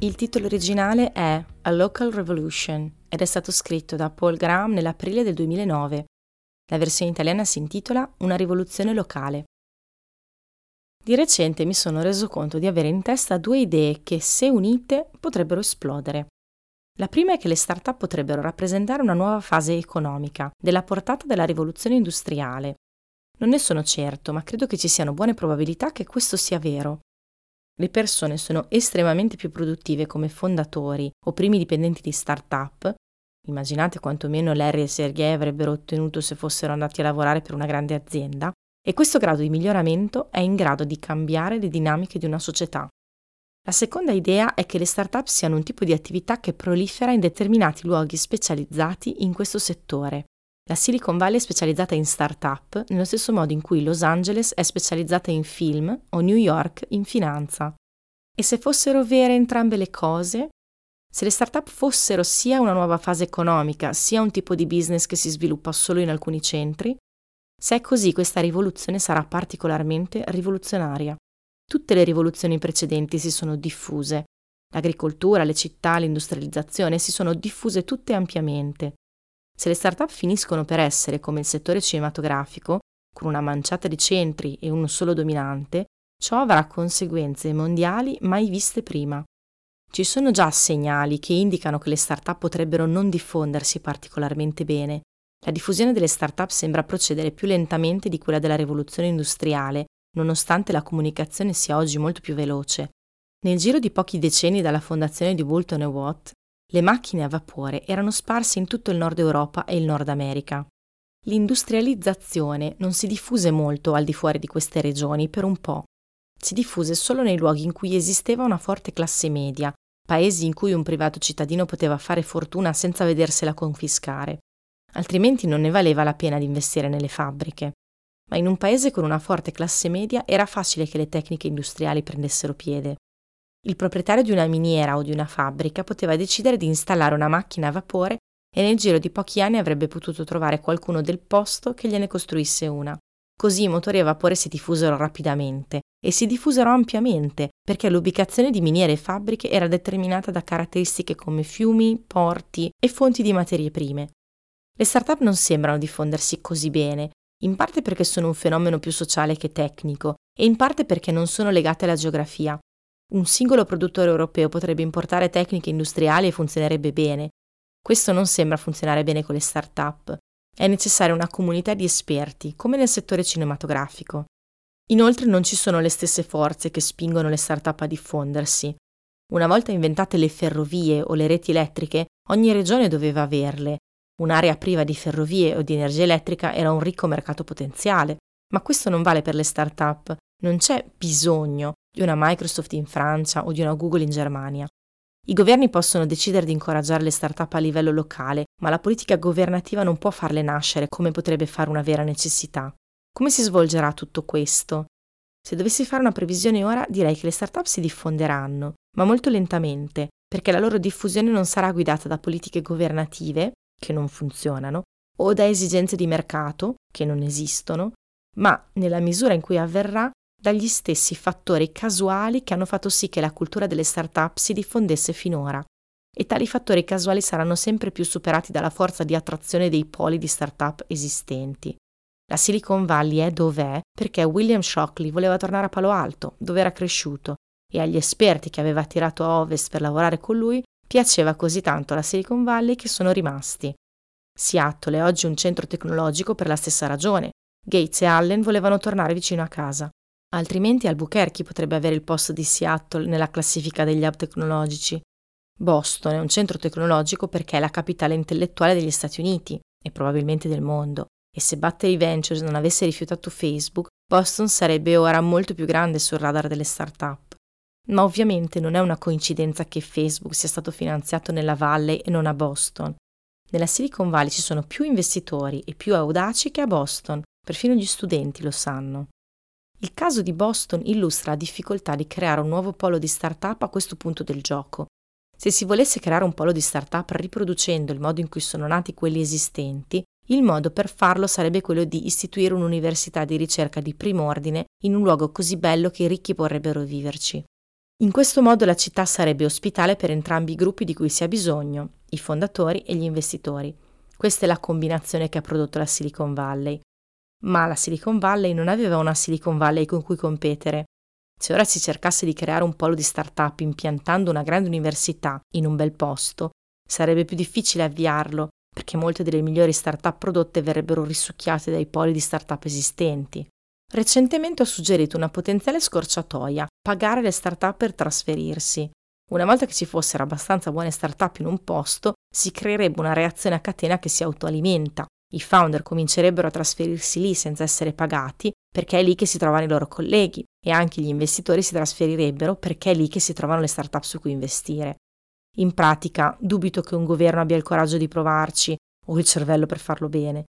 Il titolo originale è A Local Revolution ed è stato scritto da Paul Graham nell'aprile del 2009. La versione italiana si intitola Una rivoluzione locale. Di recente mi sono reso conto di avere in testa due idee che, se unite, potrebbero esplodere. La prima è che le start-up potrebbero rappresentare una nuova fase economica, della portata della rivoluzione industriale. Non ne sono certo, ma credo che ci siano buone probabilità che questo sia vero. Le persone sono estremamente più produttive come fondatori o primi dipendenti di start-up. Immaginate quantomeno Larry e Sergei avrebbero ottenuto se fossero andati a lavorare per una grande azienda. E questo grado di miglioramento è in grado di cambiare le dinamiche di una società. La seconda idea è che le start-up siano un tipo di attività che prolifera in determinati luoghi specializzati in questo settore. La Silicon Valley è specializzata in start-up nello stesso modo in cui Los Angeles è specializzata in film o New York in finanza. E se fossero vere entrambe le cose, se le start-up fossero sia una nuova fase economica, sia un tipo di business che si sviluppa solo in alcuni centri, se è così questa rivoluzione sarà particolarmente rivoluzionaria. Tutte le rivoluzioni precedenti si sono diffuse. L'agricoltura, le città, l'industrializzazione si sono diffuse tutte ampiamente. Se le start-up finiscono per essere come il settore cinematografico, con una manciata di centri e uno solo dominante, ciò avrà conseguenze mondiali mai viste prima. Ci sono già segnali che indicano che le start-up potrebbero non diffondersi particolarmente bene. La diffusione delle start-up sembra procedere più lentamente di quella della rivoluzione industriale, nonostante la comunicazione sia oggi molto più veloce. Nel giro di pochi decenni dalla fondazione di e Watt, le macchine a vapore erano sparse in tutto il nord Europa e il Nord America. L'industrializzazione non si diffuse molto al di fuori di queste regioni per un po'. Si diffuse solo nei luoghi in cui esisteva una forte classe media, paesi in cui un privato cittadino poteva fare fortuna senza vedersela confiscare. Altrimenti non ne valeva la pena di investire nelle fabbriche. Ma in un paese con una forte classe media era facile che le tecniche industriali prendessero piede. Il proprietario di una miniera o di una fabbrica poteva decidere di installare una macchina a vapore e nel giro di pochi anni avrebbe potuto trovare qualcuno del posto che gliene costruisse una. Così i motori a vapore si diffusero rapidamente e si diffusero ampiamente perché l'ubicazione di miniere e fabbriche era determinata da caratteristiche come fiumi, porti e fonti di materie prime. Le start-up non sembrano diffondersi così bene, in parte perché sono un fenomeno più sociale che tecnico e in parte perché non sono legate alla geografia, un singolo produttore europeo potrebbe importare tecniche industriali e funzionerebbe bene. Questo non sembra funzionare bene con le start-up. È necessaria una comunità di esperti, come nel settore cinematografico. Inoltre non ci sono le stesse forze che spingono le start-up a diffondersi. Una volta inventate le ferrovie o le reti elettriche, ogni regione doveva averle. Un'area priva di ferrovie o di energia elettrica era un ricco mercato potenziale, ma questo non vale per le start-up. Non c'è bisogno di una Microsoft in Francia o di una Google in Germania. I governi possono decidere di incoraggiare le start-up a livello locale, ma la politica governativa non può farle nascere come potrebbe fare una vera necessità. Come si svolgerà tutto questo? Se dovessi fare una previsione ora, direi che le start-up si diffonderanno, ma molto lentamente, perché la loro diffusione non sarà guidata da politiche governative, che non funzionano, o da esigenze di mercato, che non esistono, ma nella misura in cui avverrà dagli stessi fattori casuali che hanno fatto sì che la cultura delle start-up si diffondesse finora. E tali fattori casuali saranno sempre più superati dalla forza di attrazione dei poli di start-up esistenti. La Silicon Valley è dov'è perché William Shockley voleva tornare a Palo Alto, dove era cresciuto, e agli esperti che aveva attirato a Ovest per lavorare con lui piaceva così tanto la Silicon Valley che sono rimasti. Seattle è oggi un centro tecnologico per la stessa ragione. Gates e Allen volevano tornare vicino a casa. Altrimenti Albuquerque potrebbe avere il posto di Seattle nella classifica degli hub tecnologici. Boston è un centro tecnologico perché è la capitale intellettuale degli Stati Uniti e probabilmente del mondo. E se Battery Ventures non avesse rifiutato Facebook, Boston sarebbe ora molto più grande sul radar delle start-up. Ma ovviamente non è una coincidenza che Facebook sia stato finanziato nella valle e non a Boston. Nella Silicon Valley ci sono più investitori e più audaci che a Boston, perfino gli studenti lo sanno. Il caso di Boston illustra la difficoltà di creare un nuovo polo di startup a questo punto del gioco. Se si volesse creare un polo di startup riproducendo il modo in cui sono nati quelli esistenti, il modo per farlo sarebbe quello di istituire un'università di ricerca di primo ordine in un luogo così bello che i ricchi vorrebbero viverci. In questo modo la città sarebbe ospitale per entrambi i gruppi di cui si ha bisogno, i fondatori e gli investitori. Questa è la combinazione che ha prodotto la Silicon Valley. Ma la Silicon Valley non aveva una Silicon Valley con cui competere. Se ora si cercasse di creare un polo di start-up impiantando una grande università in un bel posto, sarebbe più difficile avviarlo perché molte delle migliori start-up prodotte verrebbero risucchiate dai poli di start-up esistenti. Recentemente ho suggerito una potenziale scorciatoia, pagare le start-up per trasferirsi. Una volta che ci fossero abbastanza buone start-up in un posto, si creerebbe una reazione a catena che si autoalimenta. I founder comincerebbero a trasferirsi lì senza essere pagati, perché è lì che si trovano i loro colleghi, e anche gli investitori si trasferirebbero perché è lì che si trovano le start-up su cui investire. In pratica, dubito che un governo abbia il coraggio di provarci o il cervello per farlo bene.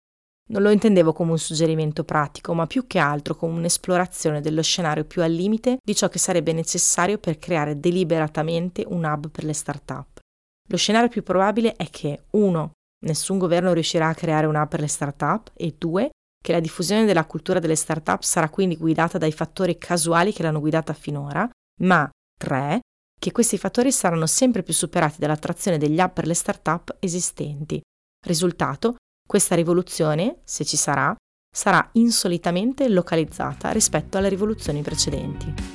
Non lo intendevo come un suggerimento pratico, ma più che altro come un'esplorazione dello scenario più al limite di ciò che sarebbe necessario per creare deliberatamente un hub per le start-up. Lo scenario più probabile è che 1. Nessun governo riuscirà a creare un hub per le start-up e 2. Che la diffusione della cultura delle start-up sarà quindi guidata dai fattori casuali che l'hanno guidata finora, ma 3 che questi fattori saranno sempre più superati dall'attrazione degli hub per le start-up esistenti. Risultato, questa rivoluzione, se ci sarà, sarà insolitamente localizzata rispetto alle rivoluzioni precedenti.